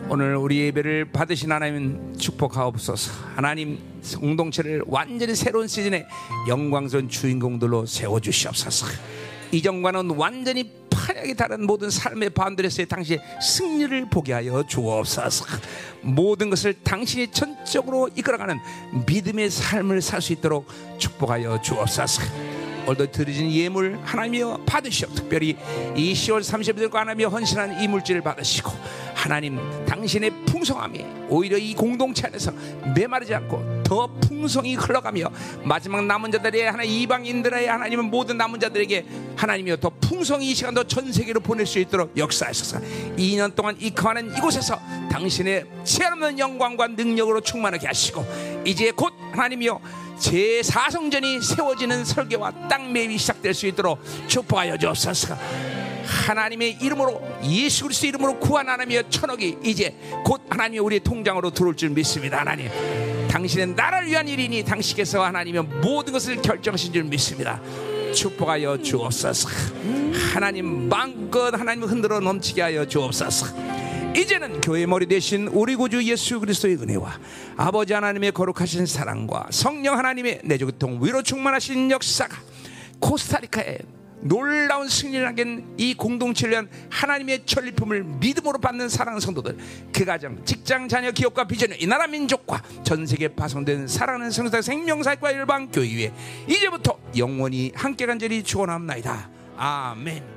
오늘 우리 예배를 받으신 하나님 축복하옵소서. 하나님 공동체를 완전히 새로운 시즌에 영광스러운 주인공들로 세워 주시옵소서. 이전과는 완전히 환약이 다른 모든 삶의 반들에서의 당신의 승리를 보게 하여 주옵소서. 모든 것을 당신이 전적으로 이끌어가는 믿음의 삶을 살 수 있도록 축복하여 주옵소서. 오늘도 드려진 예물 하나님이여 받으시오 특별히 이 10월 30일과 하나님이여 헌신한 이 물질을 받으시고 하나님 당신의 풍성함이 오히려 이 공동체 안에서 메마르지 않고 더 풍성히 흘러가며 마지막 남은 자들의 하나 이방인들의 하나님은 모든 남은 자들에게 하나님이여 더 풍성히 이 시간도 전 세계로 보낼 수 있도록 역사하셔서 2년 동안 이 거하는 이곳에서 당신의 체없는 영광과 능력으로 충만하게 하시고 이제 곧 하나님이여 제4성전이 세워지는 설계와 땅 매입이 시작될 수 있도록 축복하여 주옵소서. 하나님의 이름으로 예수 그리스도 이름으로 구한 하나님의 천억이 이제 곧 하나님의 우리의 통장으로 들어올 줄 믿습니다. 하나님. 당신의 나라를 위한 일이니 당신께서 하나님의 모든 것을 결정하신 줄 믿습니다. 축복하여 주옵소서. 하나님 마음껏 하나님 흔들어 넘치게 하여 주옵소서. 이제는 교회 머리 대신 우리 구주 예수 그리스도의 은혜와 아버지 하나님의 거룩하신 사랑과 성령 하나님의 내조교통 위로 충만하신 역사가 코스타리카에 놀라운 승리를 하긴 이 공동체를 위한 하나님의 전리품을 믿음으로 받는 사랑하는 성도들 그 가정 직장 자녀 기업과 비전의 이 나라 민족과 전 세계 파송된 사랑하는 성사 생명사과 일방 교회 이제부터 영원히 함께 간절히 축원합나이다 아멘.